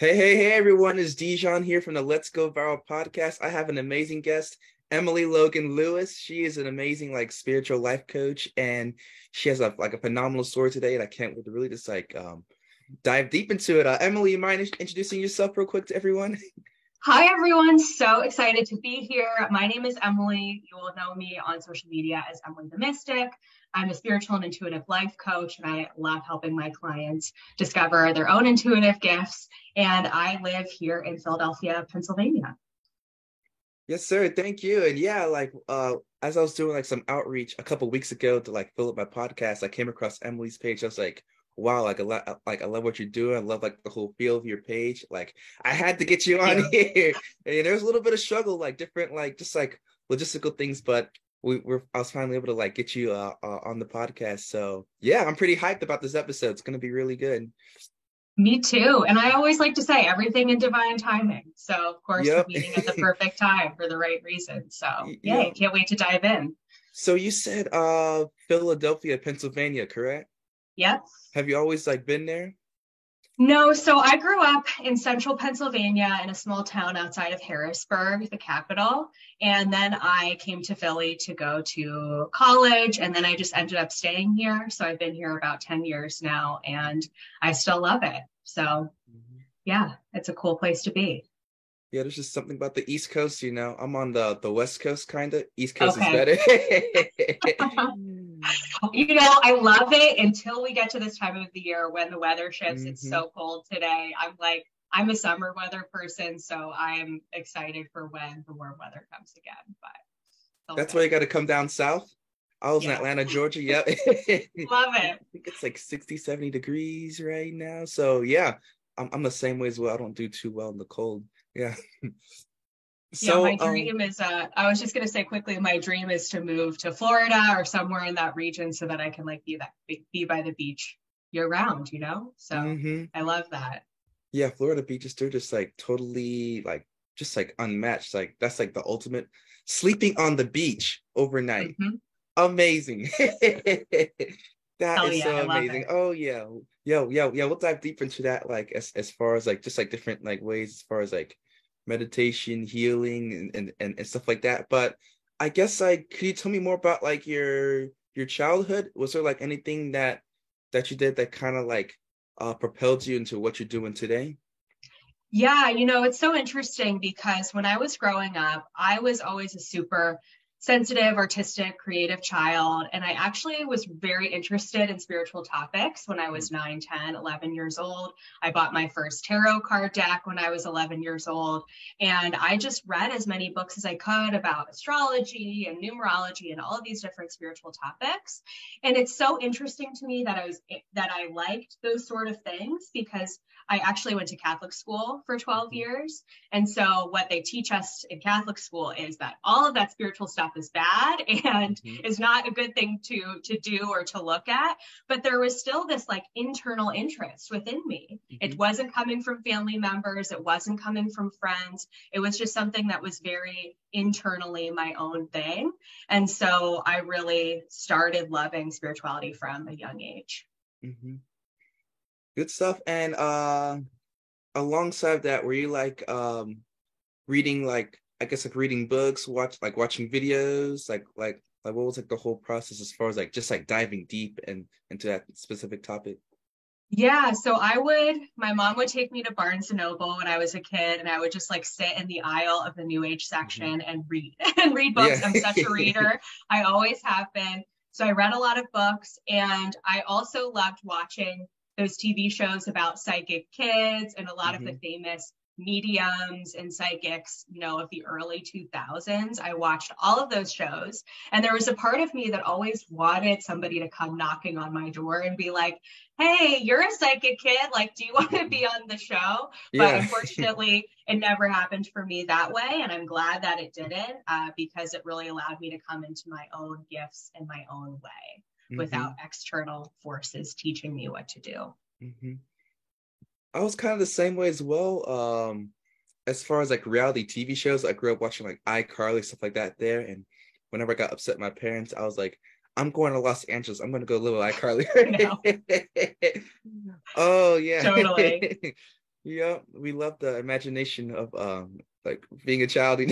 Hey, hey, hey, everyone. It's Dijon here from the Let's Go Viral podcast. I have an amazing guest, Emily Logan Lewis. She is an amazing, like, spiritual life coach, and she has a like a phenomenal story today. And I can't wait to really just like um dive deep into it. Uh, Emily, you mind introducing yourself real quick to everyone? Hi, everyone. So excited to be here. My name is Emily. You will know me on social media as Emily the Mystic. I'm a spiritual and intuitive life coach, and I love helping my clients discover their own intuitive gifts. And I live here in Philadelphia, Pennsylvania. Yes, sir. Thank you. And yeah, like uh as I was doing like some outreach a couple weeks ago to like fill up my podcast, I came across Emily's page. I was like, wow, like a lot like I love what you're doing. I love like the whole feel of your page. Like I had to get you on here. And there's a little bit of struggle, like different, like just like logistical things, but we were I was finally able to like get you uh, uh, on the podcast. So yeah, I'm pretty hyped about this episode. It's gonna be really good. Me too. And I always like to say everything in divine timing. So of course yep. meeting at the perfect time for the right reason. So yeah, yep. can't wait to dive in. So you said uh Philadelphia, Pennsylvania, correct? Yes. Have you always like been there? No, so I grew up in central Pennsylvania in a small town outside of Harrisburg, the capital. And then I came to Philly to go to college. And then I just ended up staying here. So I've been here about 10 years now and I still love it. So mm-hmm. yeah, it's a cool place to be. Yeah, there's just something about the East Coast, you know. I'm on the the West Coast kind of. East Coast okay. is better. you know, I love it until we get to this time of the year when the weather shifts. Mm-hmm. It's so cold today. I'm like, I'm a summer weather person, so I'm excited for when the warm weather comes again. But that's why you got to come down south. I was yeah. in Atlanta, Georgia. Yep. Love it. I think it's like 60, 70 degrees right now. So yeah, I'm, I'm the same way as well. I don't do too well in the cold. Yeah. So, yeah, my um, dream um, is uh I was just gonna say quickly, my dream is to move to Florida or somewhere in that region so that I can like be that be by the beach year round, you know? So mm-hmm. I love that. Yeah, Florida beaches, they're just like totally like just like unmatched. Like that's like the ultimate sleeping on the beach overnight. Mm-hmm. Amazing. That Hell is yeah, so amazing. Oh yeah. Yo, yo, yeah, we'll dive deep into that, like as as far as like just like different like ways as far as like meditation, healing, and, and, and stuff like that. But I guess like, could you tell me more about like your your childhood? Was there like anything that that you did that kind of like uh, propelled you into what you're doing today? Yeah, you know, it's so interesting because when I was growing up, I was always a super sensitive, artistic, creative child. And I actually was very interested in spiritual topics when I was 9, 10, 11 years old. I bought my first tarot card deck when I was 11 years old. And I just read as many books as I could about astrology and numerology and all of these different spiritual topics. And it's so interesting to me that I was that I liked those sort of things because I actually went to Catholic school for 12 mm-hmm. years. And so what they teach us in Catholic school is that all of that spiritual stuff is bad and mm-hmm. is not a good thing to to do or to look at. But there was still this like internal interest within me. Mm-hmm. It wasn't coming from family members, it wasn't coming from friends. It was just something that was very internally my own thing. And so I really started loving spirituality from a young age. Mm-hmm good stuff. And uh alongside that, were you like um reading like I guess like reading books, watch like watching videos, like like like what was like the whole process as far as like just like diving deep and into that specific topic? Yeah, so I would, my mom would take me to Barnes and Noble when I was a kid, and I would just like sit in the aisle of the New Age section mm-hmm. and read and read books. Yeah. I'm such a reader. I always have been. So I read a lot of books, and I also loved watching those TV shows about psychic kids and a lot mm-hmm. of the mm-hmm. famous mediums and psychics, you know, of the early 2000s. I watched all of those shows. And there was a part of me that always wanted somebody to come knocking on my door and be like, hey, you're a psychic kid. Like, do you want to be on the show? Yeah. But unfortunately, it never happened for me that way. And I'm glad that it didn't uh, because it really allowed me to come into my own gifts in my own way mm-hmm. without external forces teaching me what to do. Mm-hmm. I was kind of the same way as well. Um, as far as like reality TV shows, I grew up watching like iCarly stuff like that there, and whenever I got upset with my parents, I was like, I'm going to Los Angeles. I'm going to go live with iCarly. oh yeah, totally. Yeah, we love the imagination of um like being a child.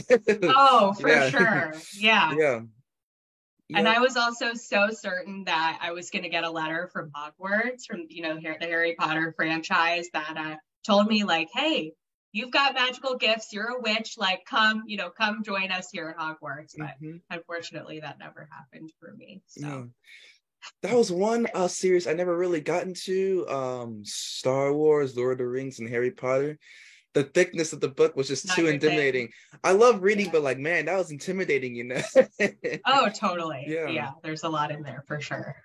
oh, for yeah. sure. Yeah. Yeah. And I was also so certain that I was going to get a letter from Hogwarts, from you know the Harry Potter franchise, that uh, told me like, "Hey, you've got magical gifts. You're a witch. Like, come, you know, come join us here at Hogwarts." But mm-hmm. unfortunately, that never happened for me. So. Yeah that was one uh series I never really got into. Um Star Wars, Lord of the Rings, and Harry Potter. The thickness of the book was just Not too intimidating. Thing. I love reading, yeah. but like, man, that was intimidating, you know. oh, totally. Yeah. yeah, there's a lot in there for sure.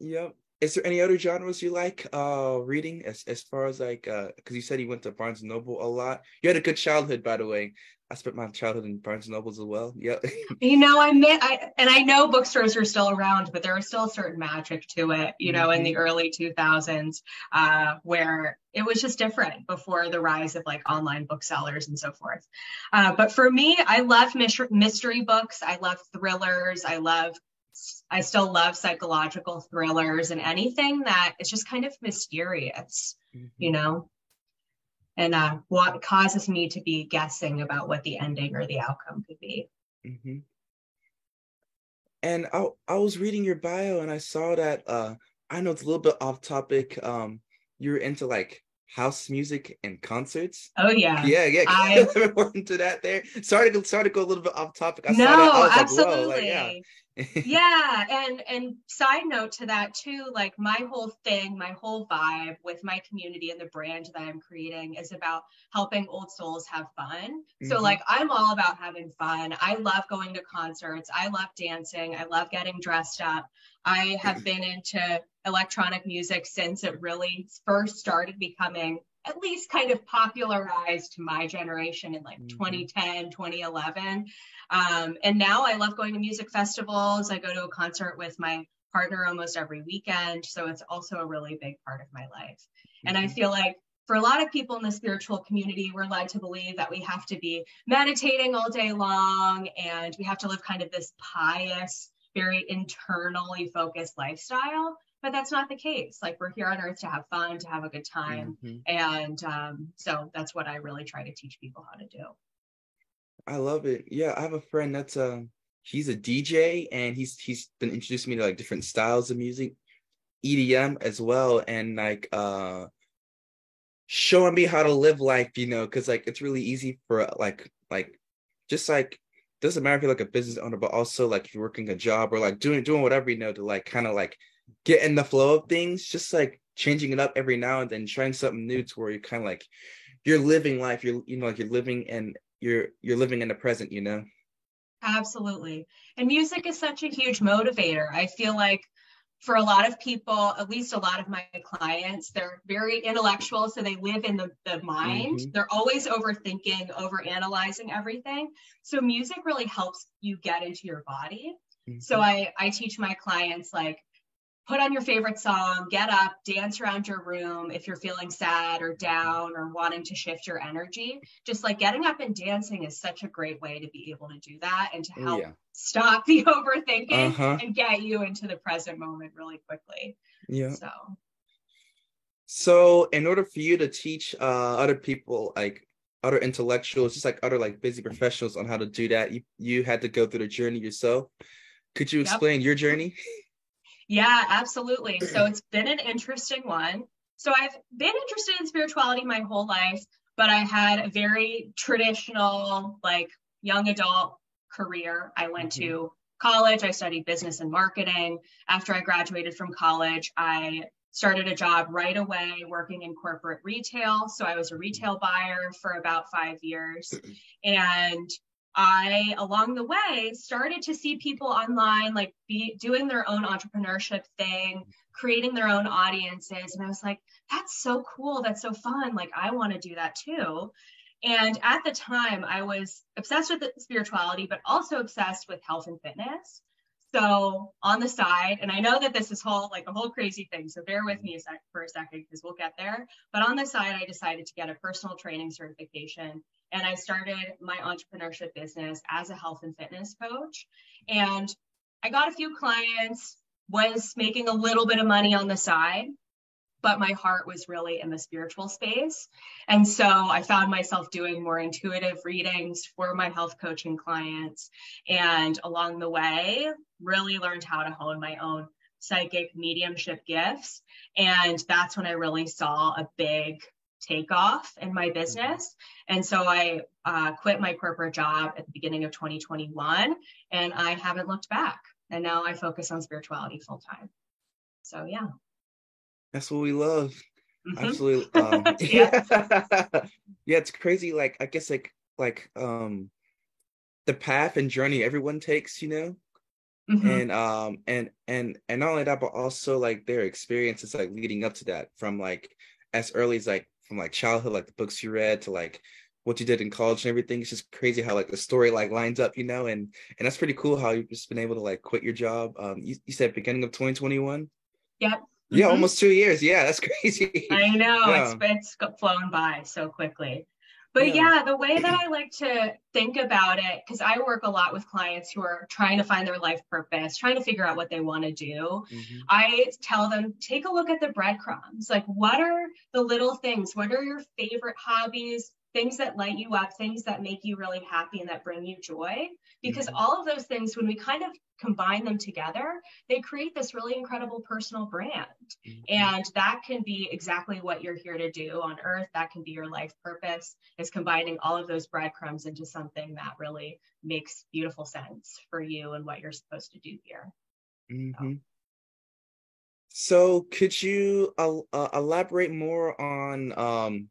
Yep. Is there any other genres you like uh reading as as far as like uh because you said you went to Barnes and Noble a lot. You had a good childhood, by the way. I spent my childhood in Barnes and Nobles as well. Yeah. you know, I met I and I know bookstores are still around, but there was still a certain magic to it, you know, mm-hmm. in the mm-hmm. early 2000s, uh, where it was just different before the rise of like online booksellers and so forth. Uh, but for me, I love mystery books. I love thrillers. I love I still love psychological thrillers and anything that is just kind of mysterious, mm-hmm. you know and uh, what causes me to be guessing about what the ending or the outcome could be. Mm-hmm. And I, I was reading your bio and I saw that uh, I know it's a little bit off topic. Um, you're into like house music and concerts. Oh yeah, yeah, yeah. I more into that there. Sorry to sorry to go a little bit off topic. I no, absolutely. Like, like, yeah yeah and and side note to that too like my whole thing my whole vibe with my community and the brand that i'm creating is about helping old souls have fun mm-hmm. so like i'm all about having fun i love going to concerts i love dancing i love getting dressed up i have been into electronic music since it really first started becoming at least kind of popularized to my generation in like mm-hmm. 2010 2011 um, and now i love going to music festivals i go to a concert with my partner almost every weekend so it's also a really big part of my life mm-hmm. and i mm-hmm. feel like for a lot of people in the spiritual community, we're led to believe that we have to be meditating all day long and we have to live kind of this pious, very internally focused lifestyle but that's not the case. Like we're here on earth to have fun to have a good time. Mm-hmm. and um, so that's what i really try to teach people how to do. I love it. Yeah i have a friend that's a um, he's a dj and he's he's been introducing me to like different styles of music edm as well and like uh showing me how to live life you know because like it's really easy for like like just like doesn't matter if you're like a business owner but also like if you're working a job or like doing doing whatever you know to like kind of like get in the flow of things, just like changing it up every now and then, trying something new to where you're kind of like you're living life. You're you know like you're living and you're you're living in the present. You know. Absolutely, and music is such a huge motivator. I feel like for a lot of people, at least a lot of my clients, they're very intellectual. So they live in the, the mind. Mm-hmm. They're always overthinking, over analyzing everything. So music really helps you get into your body. Mm-hmm. So I, I teach my clients like put on your favorite song, get up, dance around your room if you're feeling sad or down or wanting to shift your energy. Just like getting up and dancing is such a great way to be able to do that and to help yeah. stop the overthinking uh-huh. and get you into the present moment really quickly. Yeah. So so in order for you to teach uh, other people like other intellectuals, just like other like busy professionals on how to do that, you you had to go through the journey yourself. Could you explain yep. your journey? Yeah, absolutely. So it's been an interesting one. So I've been interested in spirituality my whole life, but I had a very traditional, like young adult career. I went mm-hmm. to college, I studied business and marketing. After I graduated from college, I started a job right away working in corporate retail. So I was a retail buyer for about five years. And I, along the way, started to see people online like be doing their own entrepreneurship thing, creating their own audiences. And I was like, that's so cool. That's so fun. Like, I want to do that too. And at the time, I was obsessed with spirituality, but also obsessed with health and fitness. So on the side, and I know that this is whole like a whole crazy thing, so bear with me a sec for a second because we'll get there. But on the side, I decided to get a personal training certification and I started my entrepreneurship business as a health and fitness coach. And I got a few clients, was making a little bit of money on the side. But my heart was really in the spiritual space. And so I found myself doing more intuitive readings for my health coaching clients. And along the way, really learned how to hone my own psychic mediumship gifts. And that's when I really saw a big takeoff in my business. And so I uh, quit my corporate job at the beginning of 2021 and I haven't looked back. And now I focus on spirituality full time. So, yeah. That's what we love. Mm-hmm. Absolutely. Um, yeah. yeah, it's crazy. Like, I guess, like, like, um, the path and journey everyone takes, you know, Mm-hmm. and um and and and not only that but also like their experiences like leading up to that from like as early as like from like childhood like the books you read to like what you did in college and everything it's just crazy how like the story like lines up you know and and that's pretty cool how you've just been able to like quit your job um you, you said beginning of 2021 yep yeah mm-hmm. almost two years yeah that's crazy i know yeah. it's it's flown by so quickly but yeah. yeah. the way that I like to think about it, because I work a lot with clients who are trying to find their life purpose, trying to figure out what they want to do. Mm-hmm. I tell them, take a look at the breadcrumbs. Like, what are the little things? What are your favorite hobbies? things that light you up, things that make you really happy and that bring you joy. Because mm-hmm. all of those things, when we kind of combine them together, they create this really incredible personal brand. Mm-hmm. And that can be exactly what you're here to do on earth. That can be your life purpose, is combining all of those breadcrumbs into something that really makes beautiful sense for you and what you're supposed to do here. Mm-hmm. So. So, could you uh, uh, elaborate more on um,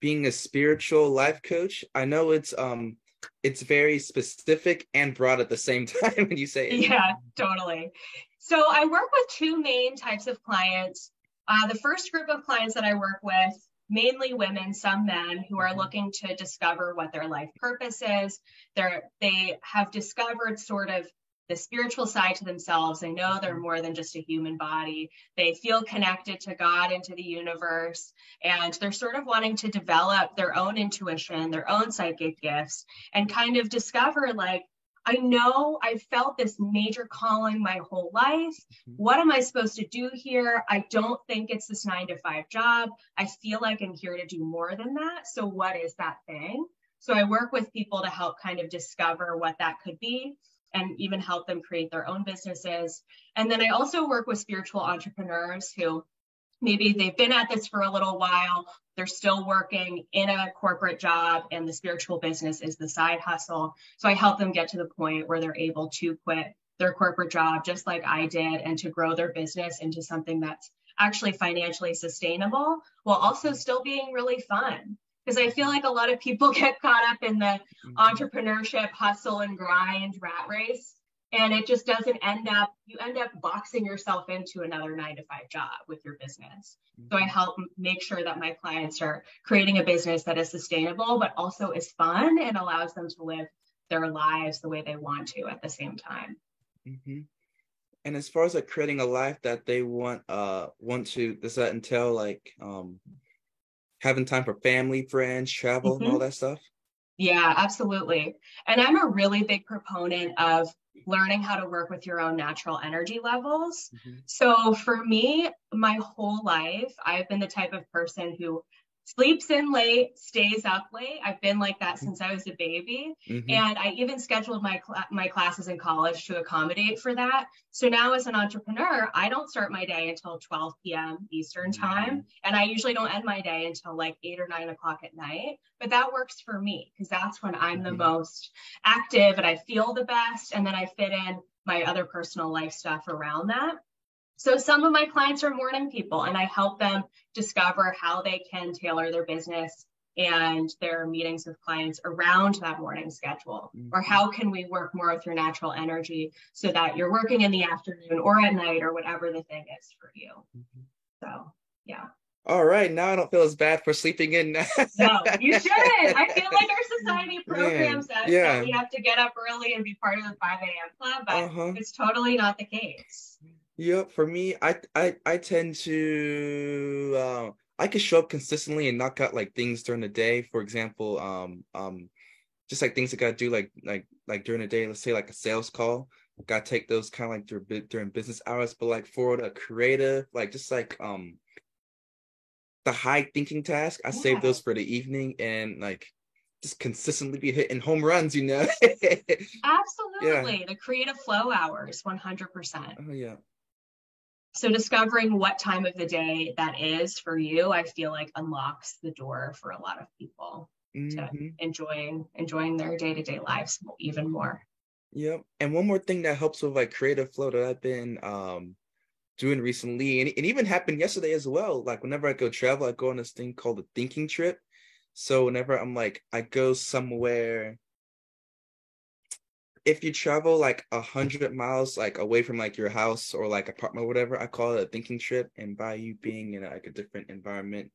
being a spiritual life coach i know it's um it's very specific and broad at the same time when you say it. yeah totally so i work with two main types of clients uh, the first group of clients that i work with mainly women some men who are mm-hmm. looking to discover what their life purpose is they're they have discovered sort of the spiritual side to themselves. They know they're more than just a human body. They feel connected to God and to the universe. And they're sort of wanting to develop their own intuition, their own psychic gifts, and kind of discover like, I know I've felt this major calling my whole life. Mm-hmm. What am I supposed to do here? I don't think it's this nine to five job. I feel like I'm here to do more than that. So, what is that thing? So, I work with people to help kind of discover what that could be and even help them create their own businesses. And then I also work with spiritual entrepreneurs who maybe they've been at this for a little while, they're still working in a corporate job, and the spiritual business is the side hustle. So I help them get to the point where they're able to quit their corporate job, just like I did, and to grow their business into something that's actually financially sustainable while also still being really fun because I feel like a lot of people get caught up in the mm-hmm. entrepreneurship hustle and grind rat race. And it just doesn't end up, you end up boxing yourself into another nine to five job with your business. So I mm-hmm. help make sure that my clients are creating a business that is sustainable, but also is fun and allows them to live their lives the way they want to at the same time. Mm-hmm. And as far as like creating a life that they want, uh, want to, does that entail like, um, having time for family, friends, travel, mm-hmm. and all mm-hmm. that stuff? Yeah, absolutely. And I'm a really big proponent of learning how to work with your own natural energy levels. Mm-hmm. So for me, my whole life, I've been the type of person who sleeps in late, stays up late. I've been like that since I was a baby. Mm-hmm. And I even scheduled my cl- my classes in college to accommodate for that. So now as an entrepreneur, I don't start my day until 12 p.m. Eastern mm-hmm. time. Mm-hmm. And I usually don't end my day until like eight or nine o'clock at night. But that works for me because that's when I'm the mm-hmm. most active and I feel the best. And then I fit in my other personal life stuff around that. So some of my clients are morning people and I help them discover how they can tailor their business and their meetings with clients around that morning schedule mm-hmm. or how can we work more with your natural energy so that you're working in the afternoon or at night or whatever the thing is for you mm-hmm. so yeah all right now i don't feel as bad for sleeping in no you shouldn't i feel like our society programs us yeah. that we have to get up early and be part of the 5 a.m club but uh-huh. it's totally not the case Yep, for me, I I I tend to uh, I can show up consistently and knock out like things during the day. For example, um um just like things I gotta do like like like during the day, let's say like a sales call. Gotta take those kind of like during during business hours, but like for the creative, like just like um the high thinking task, I yeah. save those for the evening and like just consistently be hitting home runs, you know? Absolutely. Yeah. The creative flow hours, 100%. Oh, yeah. So discovering what time of the day that is for you, I feel like unlocks the door for a lot of people mm-hmm. to enjoying enjoying their day-to-day lives even more. Yep. And one more thing that helps with like creative flow that I've been um doing recently, and it even happened yesterday as well. Like whenever I go travel, I go on this thing called a thinking trip. So whenever I'm like, I go somewhere if you travel like a hundred miles like away from like your house or like apartment or whatever, I call it a thinking trip. And by you being in like a different environment,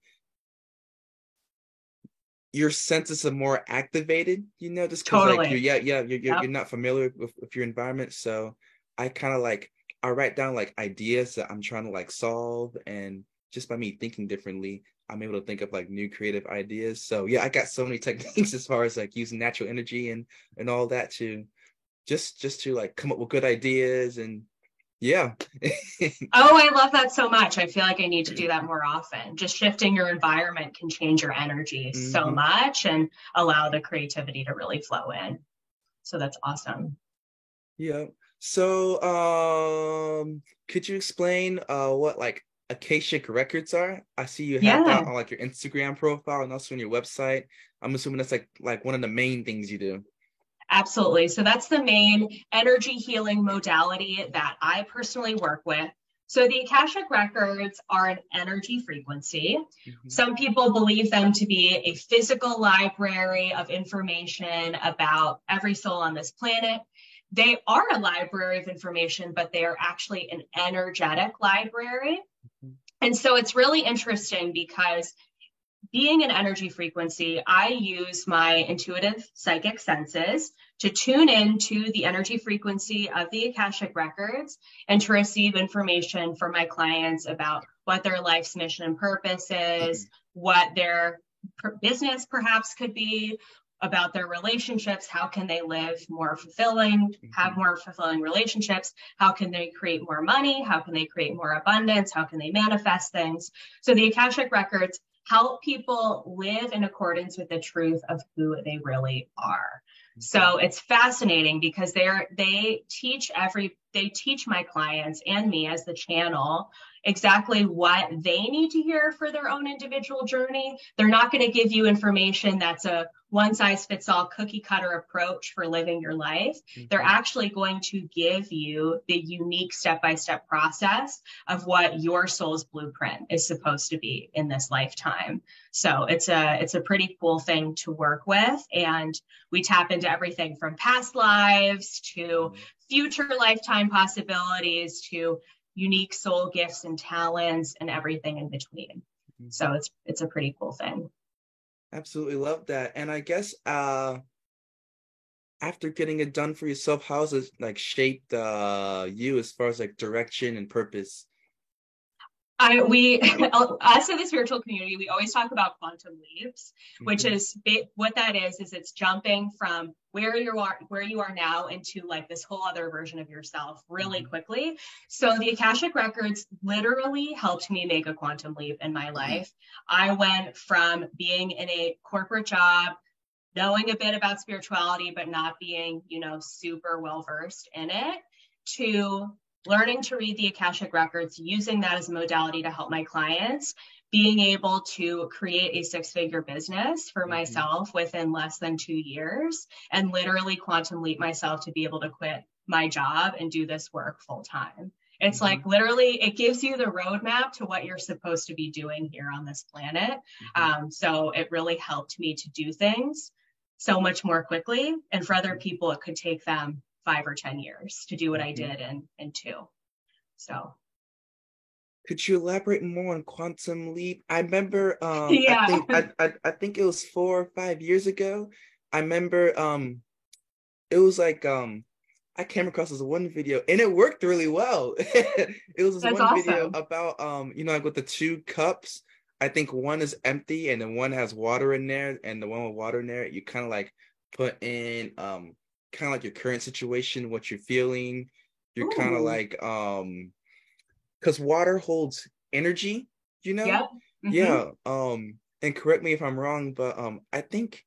your senses are more activated, you know, just because totally. like you're yeah, yeah, you're you're, yep. you're not familiar with, with your environment. So I kind of like I write down like ideas that I'm trying to like solve and just by me thinking differently, I'm able to think of like new creative ideas. So yeah, I got so many techniques as far as like using natural energy and and all that to just just to like come up with good ideas and yeah. oh, I love that so much. I feel like I need to do that more often. Just shifting your environment can change your energy mm-hmm. so much and allow the creativity to really flow in. So that's awesome. Yeah. So um could you explain uh what like Akashic records are? I see you have yeah. that on like your Instagram profile and also on your website. I'm assuming that's like like one of the main things you do. Absolutely. So that's the main energy healing modality that I personally work with. So the Akashic records are an energy frequency. Mm-hmm. Some people believe them to be a physical library of information about every soul on this planet. They are a library of information, but they are actually an energetic library. Mm-hmm. And so it's really interesting because being an energy frequency, I use my intuitive psychic senses to tune in to the energy frequency of the Akashic records and to receive information from my clients about what their life's mission and purpose is, what their business perhaps could be, about their relationships how can they live more fulfilling have more fulfilling relationships how can they create more money how can they create more abundance how can they manifest things. So the akashic records help people live in accordance with the truth of who they really are. Mm-hmm. So it's fascinating because they're they teach every they teach my clients and me as the channel exactly what they need to hear for their own individual journey. They're not going to give you information that's a one size fits all cookie cutter approach for living your life. Mm-hmm. They're actually going to give you the unique step by step process of what your soul's blueprint is supposed to be in this lifetime. So it's a it's a pretty cool thing to work with and we tap into everything from past lives to mm-hmm. future lifetime possibilities to unique soul gifts and talents and everything in between. Mm-hmm. So it's it's a pretty cool thing. Absolutely love that. And I guess uh after getting it done for yourself, how's it like shaped uh you as far as like direction and purpose? I we us in the spiritual community, we always talk about quantum leaps, mm-hmm. which is what that is. Is it's jumping from where you are where you are now into like this whole other version of yourself really mm-hmm. quickly. So the Akashic records literally helped me make a quantum leap in my mm-hmm. life. I went from being in a corporate job knowing a bit about spirituality but not being you know super well versed in it to learning to read the Akashic records, using that as a modality to help my clients, being able to create a six figure business for mm-hmm. myself within less than two years, and literally quantum leap myself to be able to quit my job and do this work full time. It's mm-hmm. like literally, it gives you the roadmap to what you're supposed to be doing here on this planet. Mm-hmm. Um, so it really helped me to do things so much more quickly. And for other mm-hmm. people, it could take them five or 10 years to do what I mm-hmm. did in, in two. So. Could you elaborate more on Quantum Leap? I remember, um, yeah. I think, I, I, I think it was four or five years ago. I remember, um, it was like, um, I came across this one video and it worked really well. it was this That's one awesome. video about, um, you know, like with the two cups. I think one is empty and then one has water in there, and the one with water in there, you kind of like put in um kind of like your current situation, what you're feeling. You're kind of like um because water holds energy, you know? Yep. Mm-hmm. Yeah. Um, and correct me if I'm wrong, but um, I think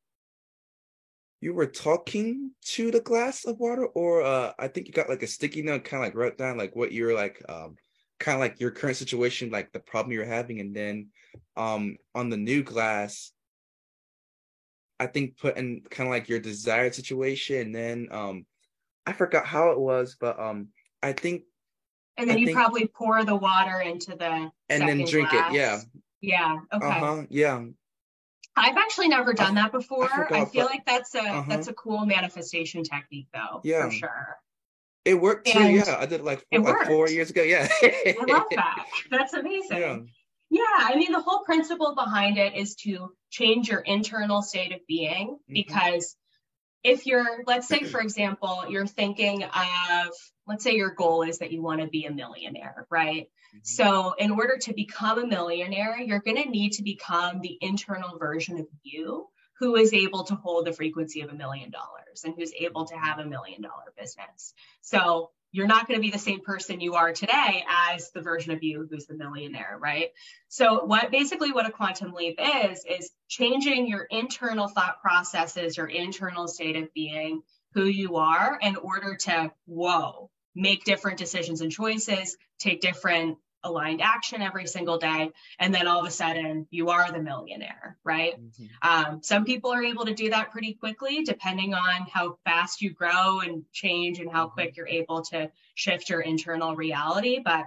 you were talking to the glass of water, or uh, I think you got like a sticky note, kind of like wrote down like what you're like, um, kind of like your current situation, like the problem you're having, and then um, on the new glass, I think put in kind of like your desired situation, and then um, I forgot how it was, but um, I think. And then I you think, probably pour the water into the and then drink glass. it. Yeah. Yeah. Okay. Uh-huh. Yeah. I've actually never done that before. I, forgot, I feel but, like that's a uh-huh. that's a cool manifestation technique, though. Yeah. For sure. It worked too. And yeah, I did it like, four, like four years ago. Yeah. I love that. That's amazing. Yeah. Yeah, I mean, the whole principle behind it is to change your internal state of being mm-hmm. because if you're, let's say, for example, you're thinking of, let's say your goal is that you want to be a millionaire, right? Mm-hmm. So, in order to become a millionaire, you're going to need to become the internal version of you who is able to hold the frequency of a million dollars and who's able to have a million dollar business. So, you're not going to be the same person you are today as the version of you who's the millionaire, right? So what basically what a quantum leap is is changing your internal thought processes, your internal state of being, who you are in order to whoa, make different decisions and choices, take different aligned action every single day and then all of a sudden you are the millionaire right mm-hmm. um, some people are able to do that pretty quickly depending on how fast you grow and change and how mm-hmm. quick you're able to shift your internal reality but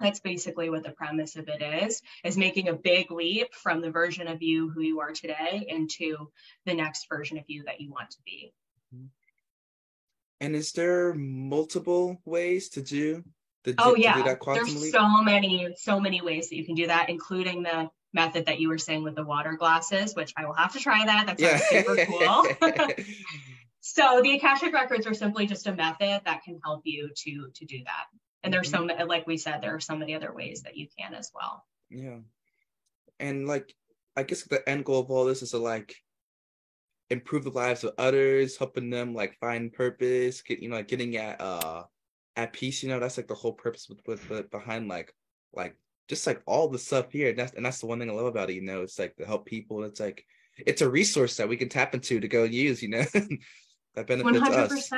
that's basically what the premise of it is is making a big leap from the version of you who you are today into the next version of you that you want to be mm-hmm. and is there multiple ways to do the, oh yeah, there's leap? so many, so many ways that you can do that, including the method that you were saying with the water glasses, which I will have to try that. That's yeah. super cool. so the Akashic records are simply just a method that can help you to to do that. And there's mm-hmm. so like we said, there are so many other ways that you can as well. Yeah. And like I guess the end goal of all this is to like improve the lives of others, helping them like find purpose, get you know, like getting at uh at peace you know that's like the whole purpose with, with, with behind like like just like all the stuff here and that's and that's the one thing i love about it you know it's like to help people it's like it's a resource that we can tap into to go use you know that benefits 100%. us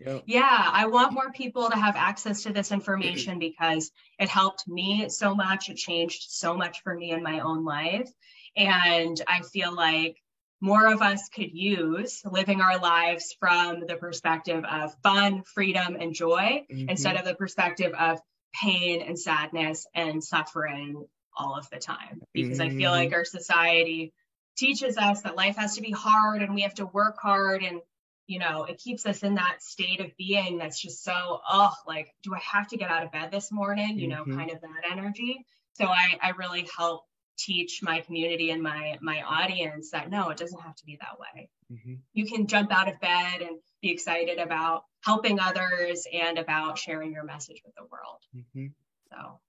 yeah. yeah i want more people to have access to this information because it helped me so much it changed so much for me in my own life and i feel like more of us could use living our lives from the perspective of fun, freedom, and joy mm-hmm. instead of the perspective of pain and sadness and suffering all of the time. Because mm-hmm. I feel like mm-hmm. our society teaches us that life has to be hard and we have to work hard and you know it keeps us in that state of being that's just so oh like do i have to get out of bed this morning you know mm-hmm. kind of that energy so i i really help teach my community and my my audience that no it doesn't have to be that way mm-hmm. you can jump out of bed and be excited about helping others and about sharing your message with the world mm-hmm. so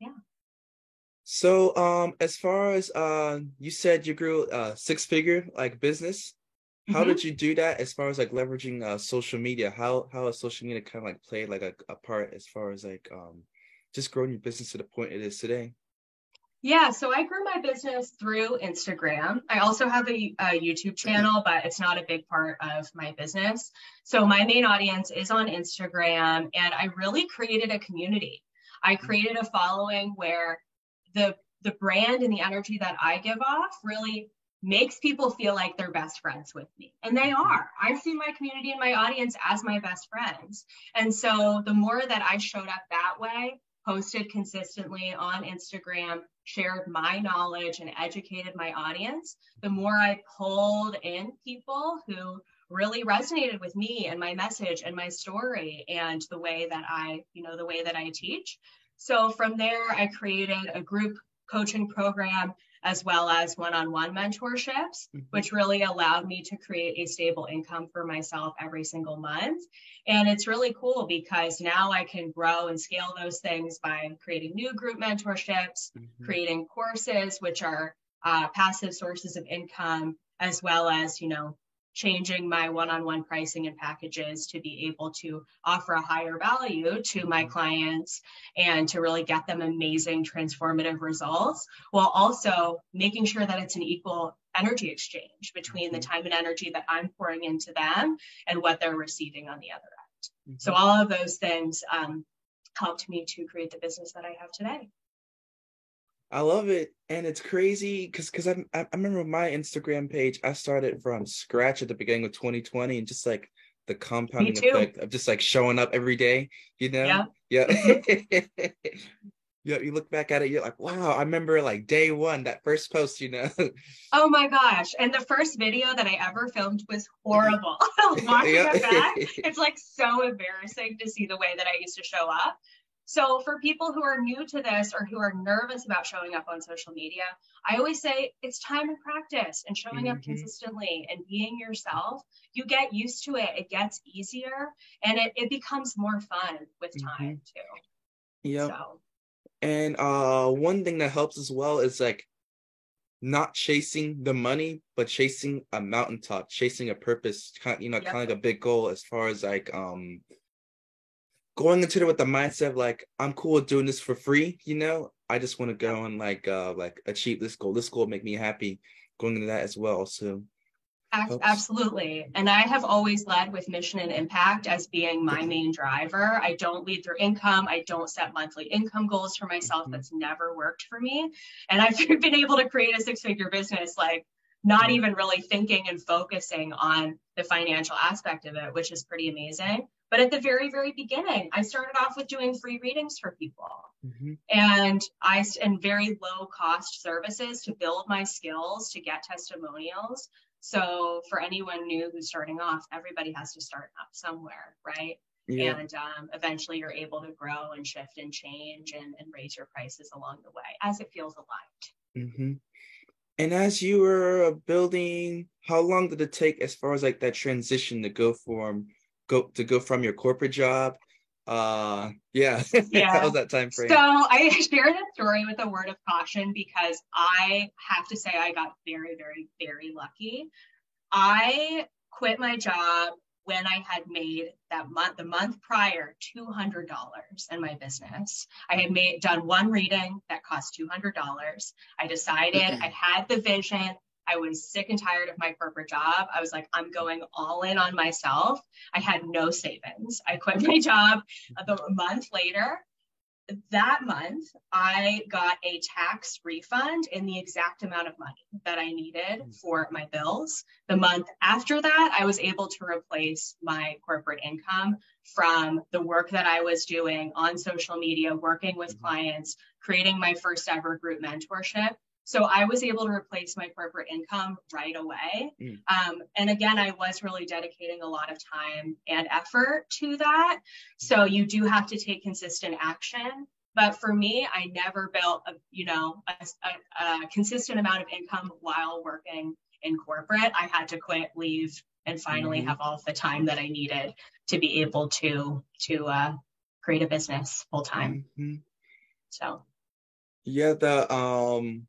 yeah so um as far as uh you said you grew uh six figure like business how mm-hmm. did you do that as far as like leveraging uh social media how how has social media kind of like played like a, a part as far as like um just growing your business to the point it is today yeah, so I grew my business through Instagram. I also have a, a, YouTube channel, but it's not a big part of my business. So my main audience is on Instagram, and I really created a community. I mm-hmm. created a following where the the brand and the energy that I give off really makes people feel like they're best friends with me. And they mm-hmm. are. I see my community and my audience as my best friends. And so the more that I showed up that way, posted consistently on Instagram, shared my knowledge and educated my audience, the more I pulled in people who really resonated with me and my message and my story and the way that I, you know, the way that I teach. So from there, I created a group coaching program as well as one-on-one mentorships, mm-hmm. which really allowed me to create a stable income for myself every single month. And it's really cool because now I can grow and scale those things by creating new group mentorships, mm-hmm. creating courses, which are uh, passive sources of income, as well as, you know, changing my one-on-one pricing and packages to be able to offer a higher value to my clients and to really get them amazing transformative results while also making sure that it's an equal energy exchange between the mm-hmm. time and energy that I'm pouring into them and what they're receiving on the other end. Mm-hmm. So all of those things um, helped me to create the business that I have today. I love it, and it's crazy because because I I remember my Instagram page I started from scratch at the beginning of 2020, and just like the compounding effect of just like showing up every day, you know? Yeah. Yeah. Mm-hmm. yeah. You look back at it, you're like, wow, I remember like day one, that first post, you know. Oh my gosh. And the first video that I ever filmed was horrible. Watching yeah. it back, it's like so embarrassing to see the way that I used to show up. So, for people who are new to this or who are nervous about showing up on social media, I always say it's time and practice and showing mm-hmm. up consistently and being yourself. You get used to it, it gets easier and it, it becomes more fun with time mm-hmm. too. Yeah. So. And uh, one thing that helps as well is like not chasing the money, but chasing a mountaintop, chasing a purpose, kind you know, yep. kind of like a big goal as far as like um going into it with the mindset of like I'm cool with doing this for free, you know. I just want to go and like uh like achieve this goal. This goal make me happy going into that as well. So Absolutely. And I have always led with mission and impact as being my main driver. I don't lead through income. I don't set monthly income goals for myself. Mm-hmm. That's never worked for me. And I've been able to create a six figure business like not mm-hmm. even really thinking and focusing on the financial aspect of it, which is pretty amazing. But at the very, very beginning, I started off with doing free readings for people mm-hmm. and I and very low cost services to build my skills to get testimonials. So for anyone new who's starting off, everybody has to start up somewhere, right? Yeah. And um, eventually you're able to grow and shift and change and, and raise your prices along the way as it feels aligned. Mm-hmm. And as you were building, how long did it take as far as like that transition to go from go to go from your corporate job. Uh yeah yeah. how was that time frame? So i share this story with a word of caution because i have to say i got very very very lucky. I quit my job when i had made that month the month prior $200 in my business. I had made done one reading that cost $200 i decided i had the vision I was sick and tired of my corporate job. I was like, I'm going all in on myself. I had no savings. I quit my job a month later. That month, I got a tax refund in the exact amount of money that I needed hmm. for my bills. The month after that, I was able to replace my corporate income from the work that I was doing on social media, working with hmm. clients, creating my first ever group mentorship so I was able to replace my corporate income right away. Mm. Um, and again, I was really dedicating a lot of time and effort to that. So you do have to take consistent action. But for me, I never built a, you know, a, a, a consistent amount of income while working in corporate. I had to quit, leave, and finally mm-hmm. have all the time that I needed to be able to to uh, create a business full time. Mm-hmm. So yeah, the um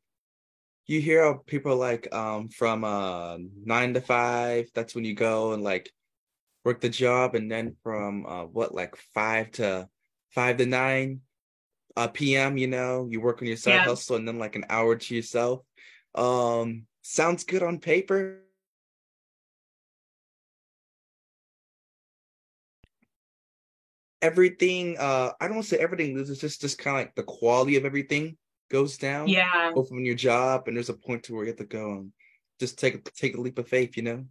you hear people like um from uh nine to five that's when you go and like work the job and then from uh what like five to five to nine uh pm you know you work on your side yeah. hustle and then like an hour to yourself. Um sounds good on paper. Everything uh i don't want to say everything this is just just kind of like the quality of everything goes down. Yeah. Both on your job, and there's a point to where you have to go and just take take a leap of faith, you know.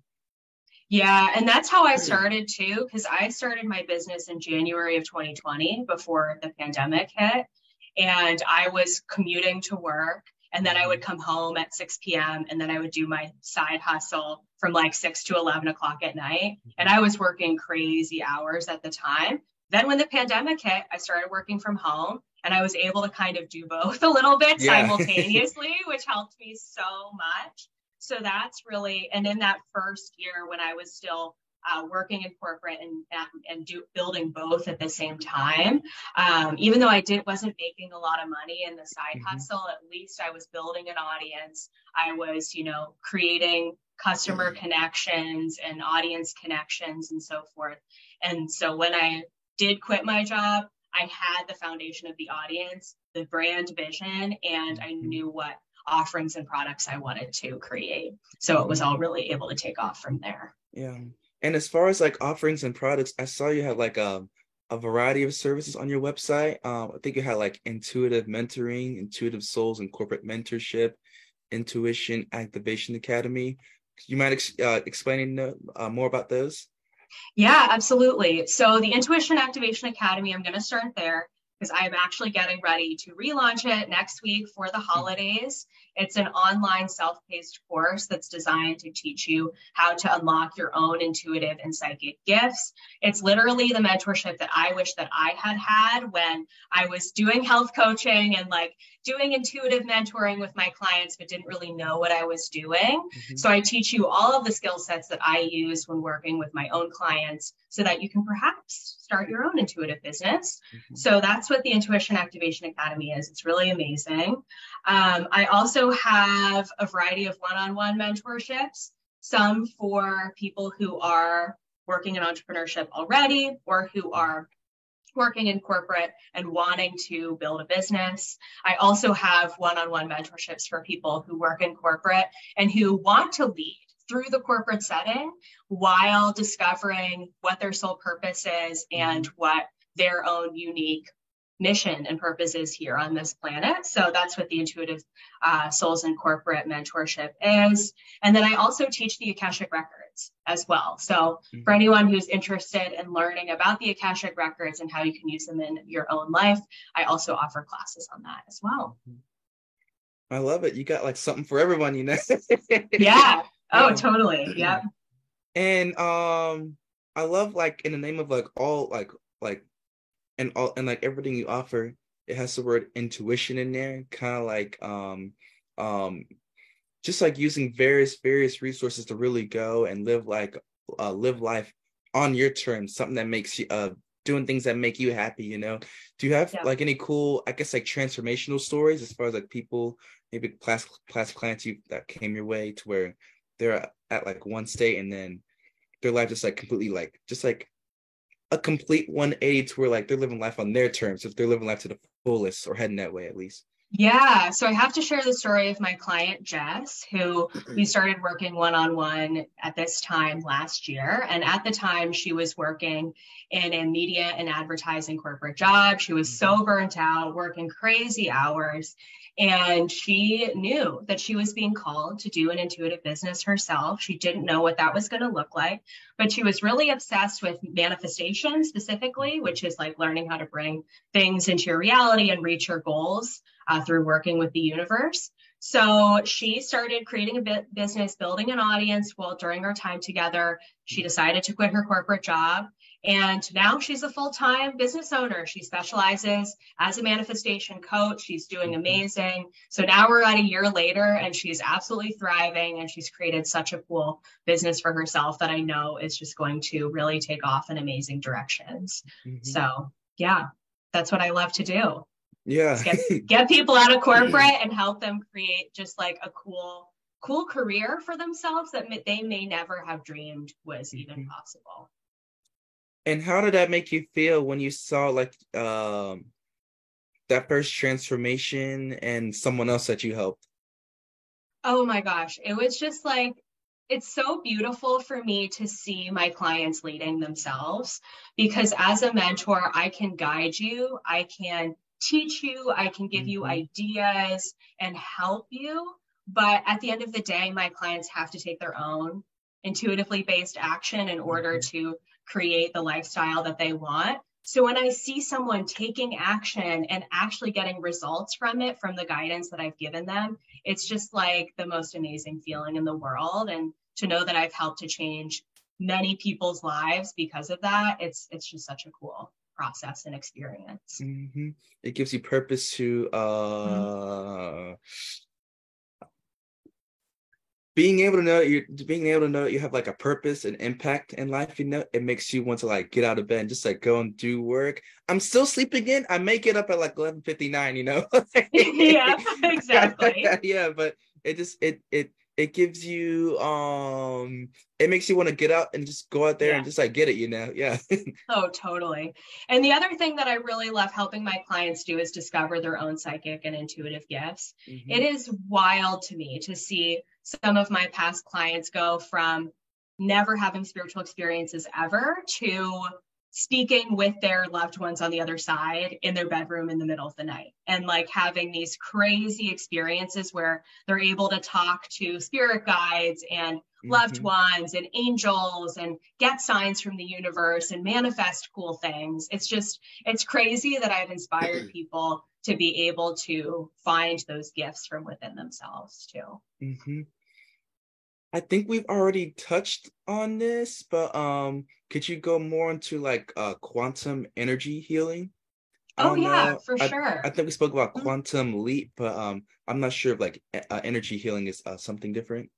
Yeah, and that's how I hmm. started too, because I started my business in January of 2020 before the pandemic hit. And I was commuting to work, and then I would come home at 6 p.m., and then I would do my side hustle from like 6 to 11 o'clock at night. And I was working crazy hours at the time. Then, when the pandemic hit, I started working from home and I was able to kind of do both a little bit yeah. simultaneously, which helped me so much. So that's really, and in that first year when I was still uh, working in corporate and and do, building both at the same time. Um, even though I did wasn't making a lot of money in the side mm-hmm. hustle, at least I was building an audience. I was, you know, creating customer mm-hmm. connections and audience connections and so forth. And so when I did quit my job, I had the foundation of the audience, the brand vision, and I knew what offerings and products I wanted to create. So it was all really able to take off from there. Yeah. And as far as like offerings and products, I saw you had like a, a variety of services on your website. Um, I think you had like intuitive mentoring, intuitive souls and corporate mentorship, intuition activation academy. You might ex- uh, explaining uh, more about those? Yeah, absolutely. So the Intuition Activation Academy, I'm going to start there because I'm actually getting ready to relaunch it next week for the hmm. holidays. It's an online self paced course that's designed to teach you how to unlock your own intuitive and psychic gifts. It's literally the mentorship that I wish that I had had when I was doing health coaching and like doing intuitive mentoring with my clients, but didn't really know what I was doing. Mm-hmm. So I teach you all of the skill sets that I use when working with my own clients so that you can perhaps start your own intuitive business. Mm-hmm. So that's what the Intuition Activation Academy is. It's really amazing. Um, I also have a variety of one on one mentorships, some for people who are working in entrepreneurship already or who are working in corporate and wanting to build a business. I also have one on one mentorships for people who work in corporate and who want to lead through the corporate setting while discovering what their sole purpose is and mm-hmm. what their own unique mission and purpose is here on this planet. So that's what the intuitive uh, souls and corporate mentorship is. And then I also teach the Akashic Records as well. So mm-hmm. for anyone who's interested in learning about the Akashic Records and how you can use them in your own life, I also offer classes on that as well. Mm-hmm. I love it. You got like something for everyone, you know? yeah. Oh, totally. Yeah. And um I love like in the name of like all like like and all and like everything you offer, it has the word intuition in there, kind of like um um just like using various various resources to really go and live like uh live life on your terms, something that makes you uh doing things that make you happy, you know. Do you have yeah. like any cool, I guess like transformational stories as far as like people, maybe class class clients you that came your way to where they're at like one state and then their life just like completely like just like a complete 180 to where like they're living life on their terms if they're living life to the fullest or heading that way at least. Yeah so i have to share the story of my client jess who we started working one-on-one at this time last year. And at the time she was working in a media and advertising corporate job. She was so mm-hmm. burnt out working crazy hours and she knew that she was being called to do an intuitive business herself. She didn't know what that was going to look like, but she was really obsessed with manifestation specifically, which is like learning how to bring things into your reality and reach your goals uh, through working with the universe. So she started creating a business, building an audience. Well, during our time together, she decided to quit her corporate job and now she's a full time business owner. She specializes as a manifestation coach. She's doing mm-hmm. amazing. So now we're at a year later and she's absolutely thriving and she's created such a cool business for herself that I know is just going to really take off in amazing directions. Mm-hmm. So, yeah, that's what I love to do. Yeah. Get, get people out of corporate and help them create just like a cool cool career for themselves that they may never have dreamed was even mm-hmm. possible. And how did that make you feel when you saw like um that first transformation and someone else that you helped? Oh my gosh, it was just like it's so beautiful for me to see my clients leading themselves because as a mentor, I can guide you, I can teach you, I can give mm-hmm. you ideas and help you. But at the end of the day, my clients have to take their own intuitively based action in order mm-hmm. to create the lifestyle that they want. So when I see someone taking action and actually getting results from it, from the guidance that I've given them, it's just like the most amazing feeling in the world. And to know that I've helped to change many people's lives because of that, it's it's just such a cool process and experience. Mm-hmm. It gives you purpose to uh, mm-hmm being able to know you being able to know you have like a purpose and impact in life you know it makes you want to like get out of bed and just like go and do work i'm still sleeping in i may get up at like 11 59 you know yeah exactly yeah but it just it it it gives you um it makes you want to get out and just go out there yeah. and just like get it you know yeah oh totally and the other thing that i really love helping my clients do is discover their own psychic and intuitive gifts mm-hmm. it is wild to me to see some of my past clients go from never having spiritual experiences ever to speaking with their loved ones on the other side in their bedroom in the middle of the night and like having these crazy experiences where they're able to talk to spirit guides and mm-hmm. loved ones and angels and get signs from the universe and manifest cool things it's just it's crazy that i've inspired people to be able to find those gifts from within themselves too mm-hmm. I think we've already touched on this, but um, could you go more into like uh quantum energy healing? Oh yeah, know. for I, sure. I think we spoke about mm-hmm. quantum leap, but um, I'm not sure if like uh, energy healing is uh, something different.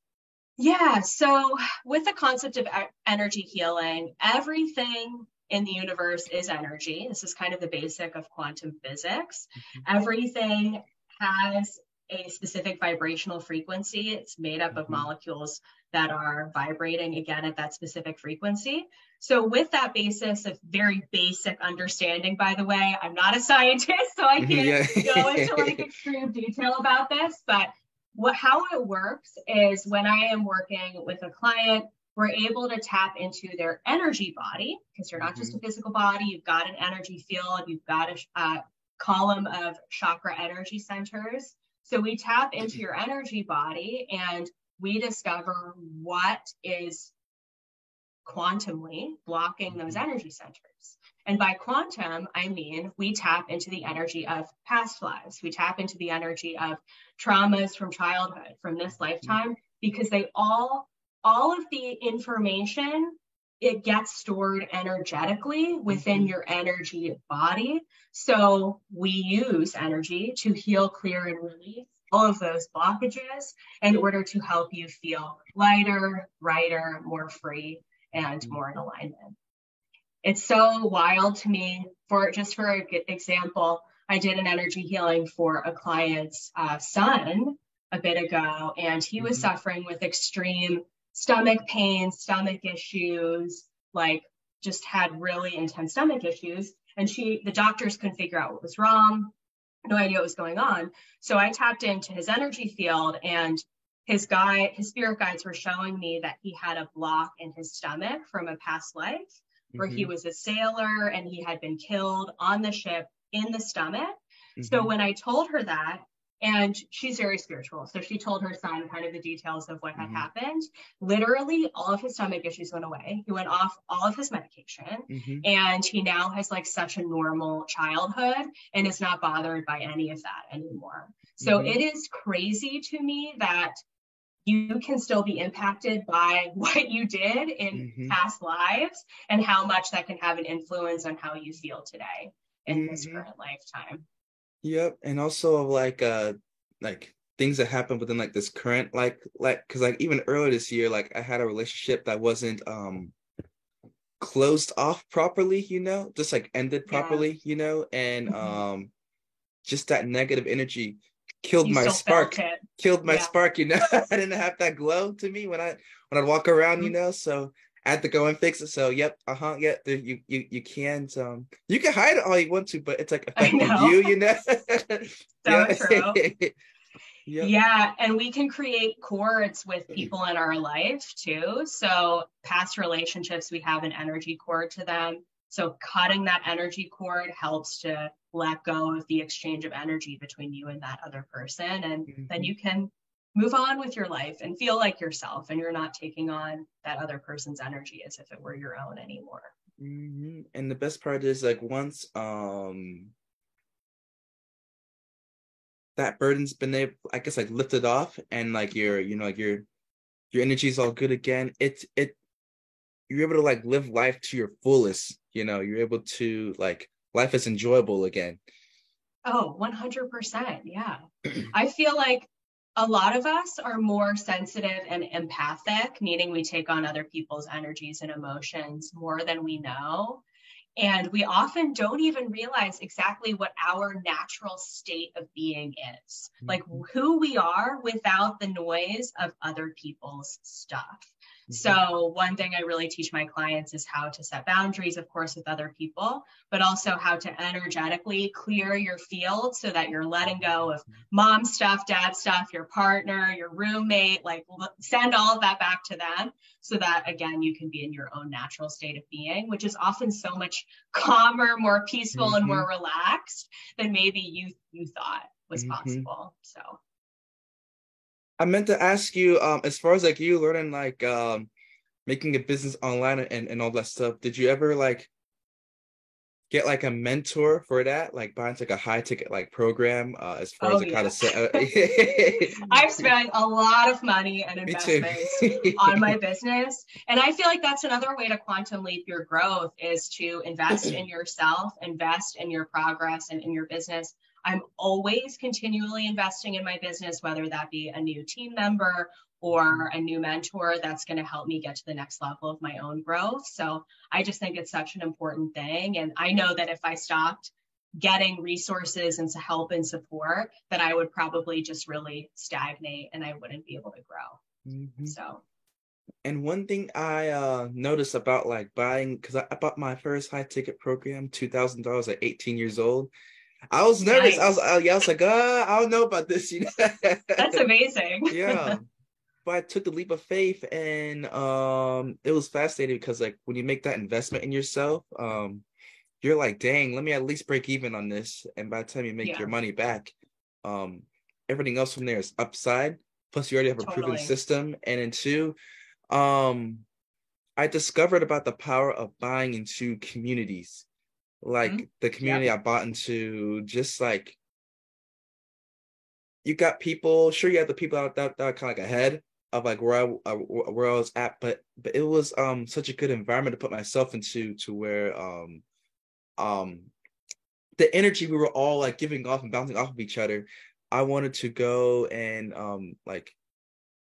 Yeah. So with the concept of energy healing, everything in the universe is energy. This is kind of the basic of quantum physics. Mm-hmm. Everything has a specific vibrational frequency. It's made up of mm-hmm. molecules that are vibrating again at that specific frequency. So, with that basis of very basic understanding, by the way, I'm not a scientist, so I can't yeah. go into like extreme detail about this. But what how it works is when I am working with a client, we're able to tap into their energy body because you're not mm-hmm. just a physical body, you've got an energy field, you've got a uh, column of chakra energy centers. So we tap into your energy body and we discover what is quantumly blocking those mm-hmm. energy centers. And by quantum, I mean we tap into the energy of past lives. We tap into the energy of traumas from childhood, from this mm-hmm. lifetime, because they all, all of the information, it gets stored energetically within mm-hmm. your energy body. So we use energy to heal, clear, and release all of those blockages in order to help you feel lighter, brighter, more free, and more in alignment. It's so wild to me. For just for example, I did an energy healing for a client's uh, son a bit ago, and he was mm-hmm. suffering with extreme stomach pain, stomach issues, like just had really intense stomach issues. And she, the doctors couldn't figure out what was wrong no idea what was going on. So I tapped into his energy field and his guy, his spirit guides were showing me that he had a block in his stomach from a past life where mm-hmm. he was a sailor and he had been killed on the ship in the stomach. Mm-hmm. So when I told her that, and she's very spiritual. So she told her son kind of the details of what had mm-hmm. happened. Literally, all of his stomach issues went away. He went off all of his medication, mm-hmm. and he now has like such a normal childhood and is not bothered by any of that anymore. So mm-hmm. it is crazy to me that you can still be impacted by what you did in mm-hmm. past lives and how much that can have an influence on how you feel today in this mm-hmm. current lifetime. Yep, and also like uh like things that happen within like this current like like because like even earlier this year like I had a relationship that wasn't um closed off properly, you know, just like ended properly, yeah. you know, and mm-hmm. um just that negative energy killed you my spark killed my yeah. spark you know i didn't have that glow to me when i when i'd walk around mm-hmm. you know so I had to go and fix it. So yep, uh huh, yeah. You you you can't um you can hide it all you want to, but it's like affecting you, you know. so yeah. true. Yep. Yeah, and we can create cords with people in our life too. So past relationships, we have an energy cord to them. So cutting that energy cord helps to let go of the exchange of energy between you and that other person, and mm-hmm. then you can move on with your life and feel like yourself and you're not taking on that other person's energy as if it were your own anymore. Mm-hmm. and the best part is like once um that burden's been able i guess like lifted off and like your you know like your your energy's all good again it's it you're able to like live life to your fullest you know you're able to like life is enjoyable again. Oh 100% yeah. I feel like a lot of us are more sensitive and empathic, meaning we take on other people's energies and emotions more than we know. And we often don't even realize exactly what our natural state of being is, mm-hmm. like who we are without the noise of other people's stuff. So, mm-hmm. one thing I really teach my clients is how to set boundaries, of course, with other people, but also how to energetically clear your field so that you're letting go of mom stuff, dad stuff, your partner, your roommate, like send all of that back to them so that, again, you can be in your own natural state of being, which is often so much calmer, more peaceful, mm-hmm. and more relaxed than maybe you, you thought was mm-hmm. possible. So, I meant to ask you, um, as far as like you learning like um making a business online and, and all that stuff, did you ever like get like a mentor for that, like buying like a high ticket like program uh, as far oh, as the yeah. kind of set. I've spent a lot of money and investments on my business, and I feel like that's another way to quantum leap your growth is to invest in yourself, invest in your progress and in your business I'm always continually investing in my business, whether that be a new team member or a new mentor that's going to help me get to the next level of my own growth. So I just think it's such an important thing. And I know that if I stopped getting resources and help and support, that I would probably just really stagnate and I wouldn't be able to grow. Mm-hmm. So. And one thing I uh, noticed about like buying, because I, I bought my first high ticket program, $2,000 at 18 years old. I was nervous. Nice. I was, I, I was like, uh, I don't know about this. You know, that's amazing. yeah, but I took the leap of faith, and um, it was fascinating because like when you make that investment in yourself, um, you're like, dang, let me at least break even on this, and by the time you make yeah. your money back, um, everything else from there is upside. Plus, you already have a totally. proven system, and in two, um, I discovered about the power of buying into communities like mm-hmm. the community yeah. I bought into, just like you got people. Sure, you have the people out that, that are kind of like ahead of like where I uh, where I was at, but but it was um such a good environment to put myself into to where um um the energy we were all like giving off and bouncing off of each other. I wanted to go and um like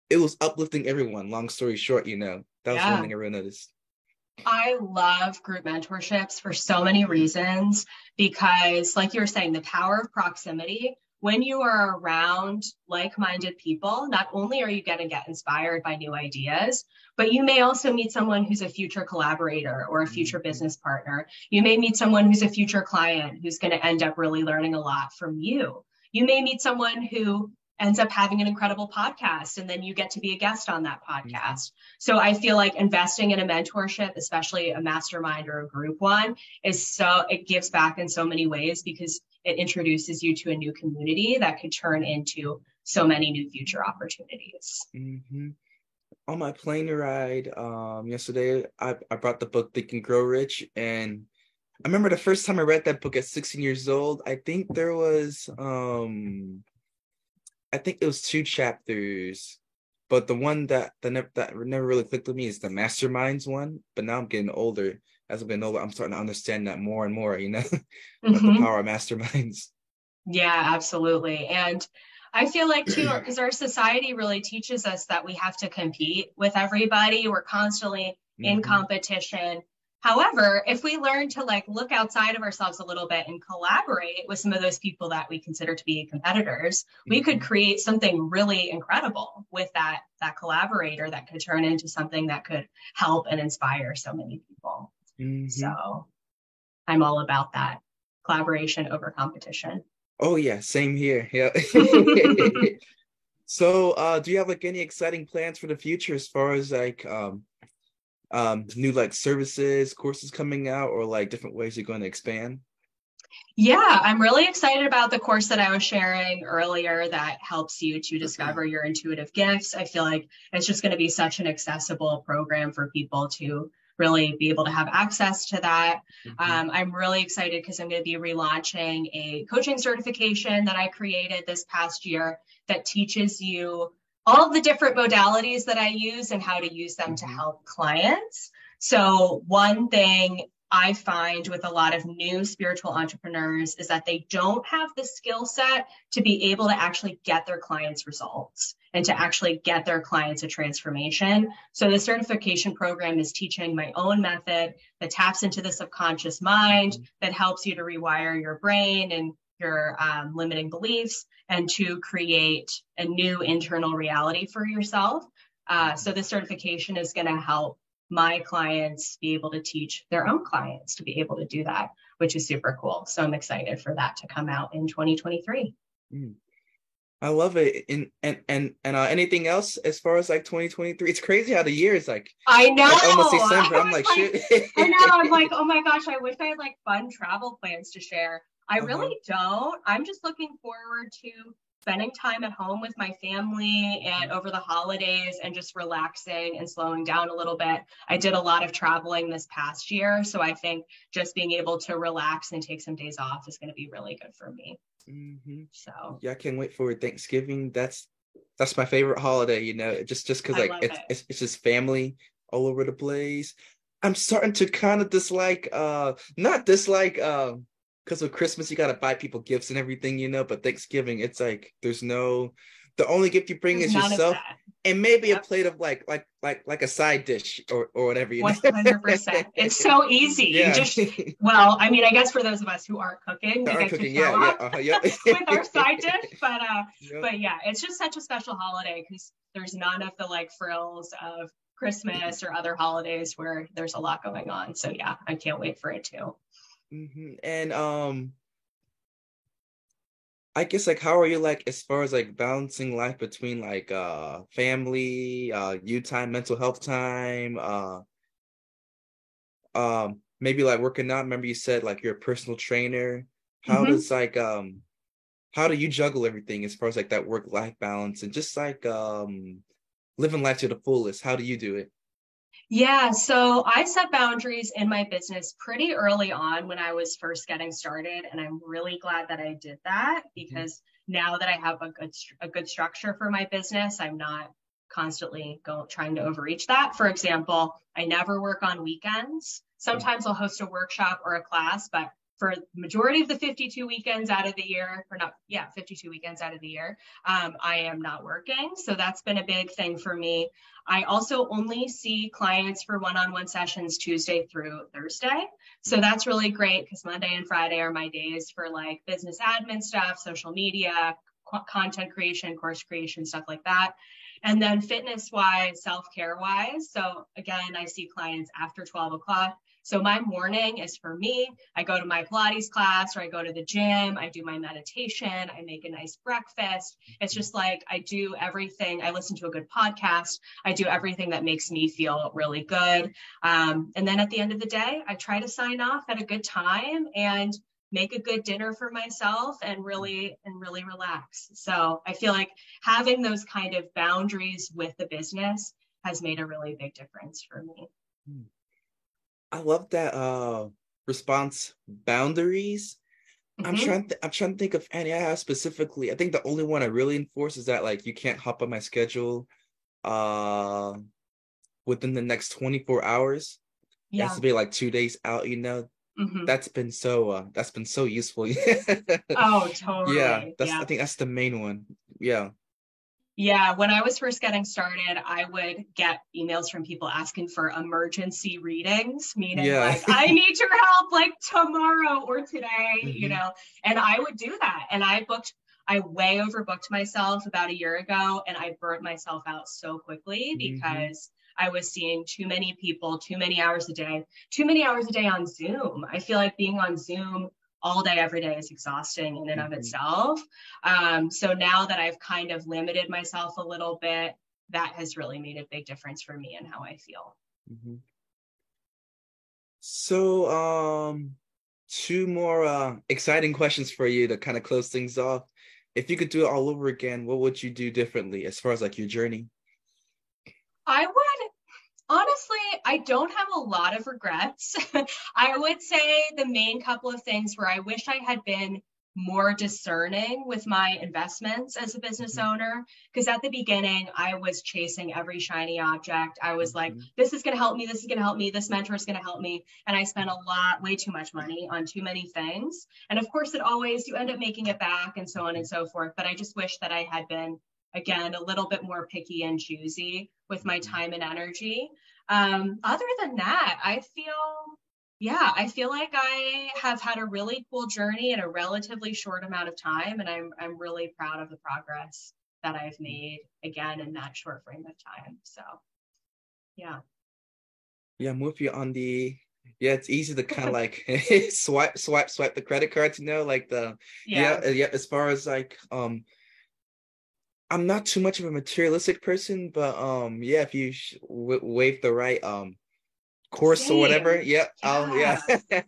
it was uplifting everyone. Long story short, you know, that was yeah. one thing I really noticed. I love group mentorships for so many reasons because, like you were saying, the power of proximity. When you are around like minded people, not only are you going to get inspired by new ideas, but you may also meet someone who's a future collaborator or a future mm-hmm. business partner. You may meet someone who's a future client who's going to end up really learning a lot from you. You may meet someone who ends up having an incredible podcast and then you get to be a guest on that mm-hmm. podcast. So I feel like investing in a mentorship, especially a mastermind or a group one, is so it gives back in so many ways because it introduces you to a new community that could turn into so many new future opportunities. Mm-hmm. On my plane ride um, yesterday, I, I brought the book Think and Grow Rich and I remember the first time I read that book at 16 years old. I think there was um I think it was two chapters, but the one that the never, that never really clicked with me is the masterminds one. But now I'm getting older. As I'm getting older, I'm starting to understand that more and more. You know, mm-hmm. the power of masterminds. Yeah, absolutely. And I feel like too, because our society really teaches us that we have to compete with everybody. We're constantly mm-hmm. in competition. However, if we learn to like look outside of ourselves a little bit and collaborate with some of those people that we consider to be competitors, we could mm-hmm. create something really incredible with that that collaborator that could turn into something that could help and inspire so many people. Mm-hmm. So I'm all about that collaboration over competition. Oh yeah, same here. Yeah. so uh do you have like any exciting plans for the future as far as like um um new like services courses coming out or like different ways you're going to expand yeah, I'm really excited about the course that I was sharing earlier that helps you to discover your intuitive gifts. I feel like it's just going to be such an accessible program for people to really be able to have access to that. Mm-hmm. Um, I'm really excited because I'm going to be relaunching a coaching certification that I created this past year that teaches you all the different modalities that I use and how to use them to mm-hmm. help clients. So, one thing I find with a lot of new spiritual entrepreneurs is that they don't have the skill set to be able to actually get their clients results and to actually get their clients a transformation. So the certification program is teaching my own method that taps into the subconscious mind, that helps you to rewire your brain and your um, limiting beliefs and to create a new internal reality for yourself. Uh, so this certification is going to help my clients be able to teach their own clients to be able to do that, which is super cool. So I'm excited for that to come out in 2023. Mm. I love it. And and and and uh, anything else as far as like 2023? It's crazy how the year is like. I know. Like almost December. I'm like, like shit. I know. I'm like, oh my gosh. I wish I had like fun travel plans to share. I uh-huh. really don't. I'm just looking forward to spending time at home with my family and over the holidays and just relaxing and slowing down a little bit. I did a lot of traveling this past year. So I think just being able to relax and take some days off is going to be really good for me. Mm-hmm. So yeah, I can't wait for Thanksgiving. That's that's my favorite holiday, you know, just just because like it's, it. it's it's just family all over the place. I'm starting to kind of dislike uh not dislike uh because with Christmas you gotta buy people gifts and everything, you know. But Thanksgiving, it's like there's no. The only gift you bring there's is yourself, and maybe yep. a plate of like like like like a side dish or or whatever. One hundred percent. It's so easy. Yeah. You just well, I mean, I guess for those of us who aren't cooking, aren't cooking, to show yeah, uh-huh, yeah. with our side dish. But uh, yep. but yeah, it's just such a special holiday because there's none of the like frills of Christmas or other holidays where there's a lot going on. So yeah, I can't wait for it too. Mm-hmm. And um, I guess like how are you like as far as like balancing life between like uh family, uh you time, mental health time, uh um maybe like working out. Remember you said like you're a personal trainer. How mm-hmm. does like um how do you juggle everything as far as like that work life balance and just like um living life to the fullest? How do you do it? Yeah, so I set boundaries in my business pretty early on when I was first getting started, and I'm really glad that I did that mm-hmm. because mm-hmm. now that I have a good a good structure for my business, I'm not constantly go, trying to overreach that. For example, I never work on weekends. Sometimes I'll host a workshop or a class, but for the majority of the 52 weekends out of the year, or not, yeah, 52 weekends out of the year, um, I am not working. So that's been a big thing for me. I also only see clients for one-on-one sessions Tuesday through Thursday. So that's really great because Monday and Friday are my days for like business admin stuff, social media, content creation, course creation, stuff like that. And then fitness wise, self care wise. So again, I see clients after 12 o'clock. So my morning is for me. I go to my Pilates class or I go to the gym. I do my meditation. I make a nice breakfast. It's just like I do everything. I listen to a good podcast. I do everything that makes me feel really good. Um, and then at the end of the day, I try to sign off at a good time and make a good dinner for myself and really and really relax so i feel like having those kind of boundaries with the business has made a really big difference for me hmm. I love that uh response boundaries. Mm-hmm. I'm trying to I'm trying to think of any I have specifically. I think the only one I really enforce is that like you can't hop on my schedule uh within the next 24 hours. Yeah. It has to be like two days out, you know. Mm-hmm. That's been so uh that's been so useful. oh totally. Yeah, that's yeah. I think that's the main one. Yeah. Yeah, when I was first getting started, I would get emails from people asking for emergency readings, meaning yeah. like, I need your help like tomorrow or today, mm-hmm. you know, and I would do that. And I booked, I way overbooked myself about a year ago and I burnt myself out so quickly mm-hmm. because I was seeing too many people, too many hours a day, too many hours a day on Zoom. I feel like being on Zoom all day, every day is exhausting in and of mm-hmm. itself. Um, so now that I've kind of limited myself a little bit, that has really made a big difference for me and how I feel. Mm-hmm. So, um, two more uh, exciting questions for you to kind of close things off. If you could do it all over again, what would you do differently as far as like your journey? I would Honestly, I don't have a lot of regrets. I would say the main couple of things where I wish I had been more discerning with my investments as a business mm-hmm. owner. Because at the beginning, I was chasing every shiny object. I was like, mm-hmm. this is going to help me. This is going to help me. This mentor is going to help me. And I spent a lot, way too much money on too many things. And of course, it always, you end up making it back and so on and so forth. But I just wish that I had been, again, a little bit more picky and choosy with my mm-hmm. time and energy. Um, other than that, I feel yeah, I feel like I have had a really cool journey in a relatively short amount of time, and I'm I'm really proud of the progress that I've made again in that short frame of time. So, yeah. Yeah, I'm with you on the. Yeah, it's easy to kind of like swipe, swipe, swipe the credit cards. You know, like the yeah. yeah, yeah. As far as like um, I'm not too much of a materialistic person, but um, yeah, if you sh- w- wave the right um course Same. or whatever. Yep. Yeah. yeah.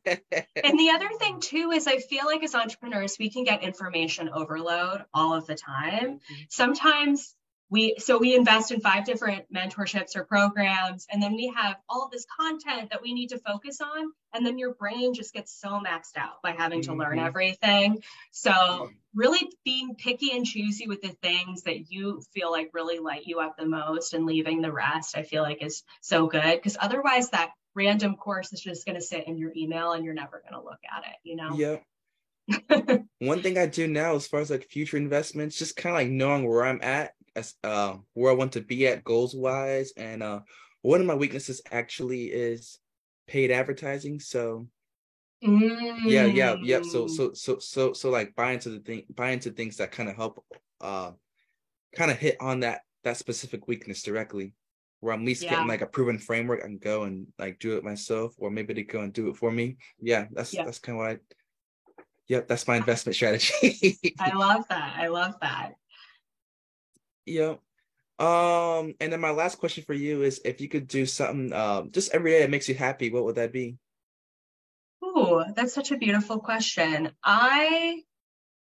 and the other thing too is I feel like as entrepreneurs, we can get information overload all of the time. Mm-hmm. Sometimes we so we invest in five different mentorships or programs and then we have all this content that we need to focus on and then your brain just gets so maxed out by having to mm-hmm. learn everything. So really being picky and choosy with the things that you feel like really light you up the most and leaving the rest i feel like is so good because otherwise that random course is just going to sit in your email and you're never going to look at it you know? Yep. One thing I do now, as far as like future investments, just kind of like knowing where I'm at as uh where I want to be at goals wise. And uh one of my weaknesses actually is paid advertising. So mm. yeah, yeah, yeah. So so so so so like buy into the thing buy into things that kind of help uh kind of hit on that that specific weakness directly where I'm at least yeah. getting like a proven framework and go and like do it myself, or maybe they go and do it for me. Yeah, that's yeah. that's kind of what I. Yep, that's my investment strategy. I love that. I love that. Yeah. Um, and then my last question for you is if you could do something um just every day that makes you happy, what would that be? Oh, that's such a beautiful question. I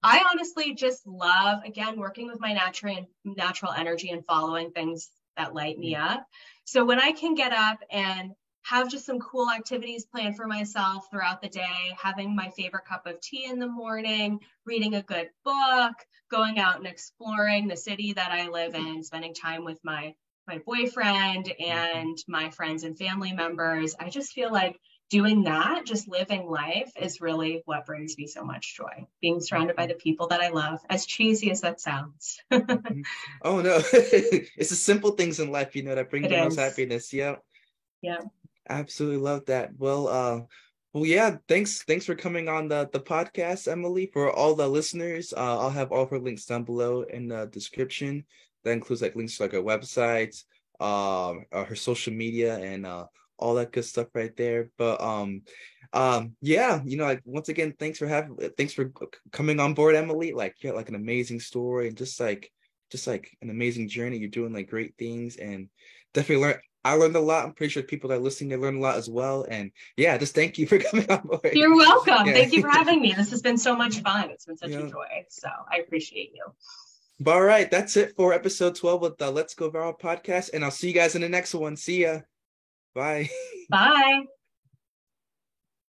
I honestly just love again working with my natural natural energy and following things that light me mm. up. So when I can get up and have just some cool activities planned for myself throughout the day, having my favorite cup of tea in the morning, reading a good book, going out and exploring the city that I live in, spending time with my my boyfriend and my friends and family members. I just feel like doing that, just living life is really what brings me so much joy. Being surrounded by the people that I love, as cheesy as that sounds. Mm-hmm. oh no. it's the simple things in life, you know, that bring it the most happiness. Yeah. Yeah. Absolutely love that. Well, uh, well, yeah. Thanks, thanks for coming on the the podcast, Emily. For all the listeners, uh, I'll have all her links down below in the description. That includes like links to like her website, um, uh, her social media, and uh, all that good stuff right there. But um, um, yeah, you know, like once again, thanks for having, thanks for coming on board, Emily. Like you got like an amazing story and just like, just like an amazing journey. You're doing like great things and definitely learn I learned a lot. I'm pretty sure people that are listening, they learned a lot as well. And yeah, just thank you for coming on board. You're welcome. Yeah. Thank you for having me. This has been so much fun. It's been such yeah. a joy. So I appreciate you. But all right, that's it for episode 12 of the Let's Go Viral podcast. And I'll see you guys in the next one. See ya. Bye. Bye.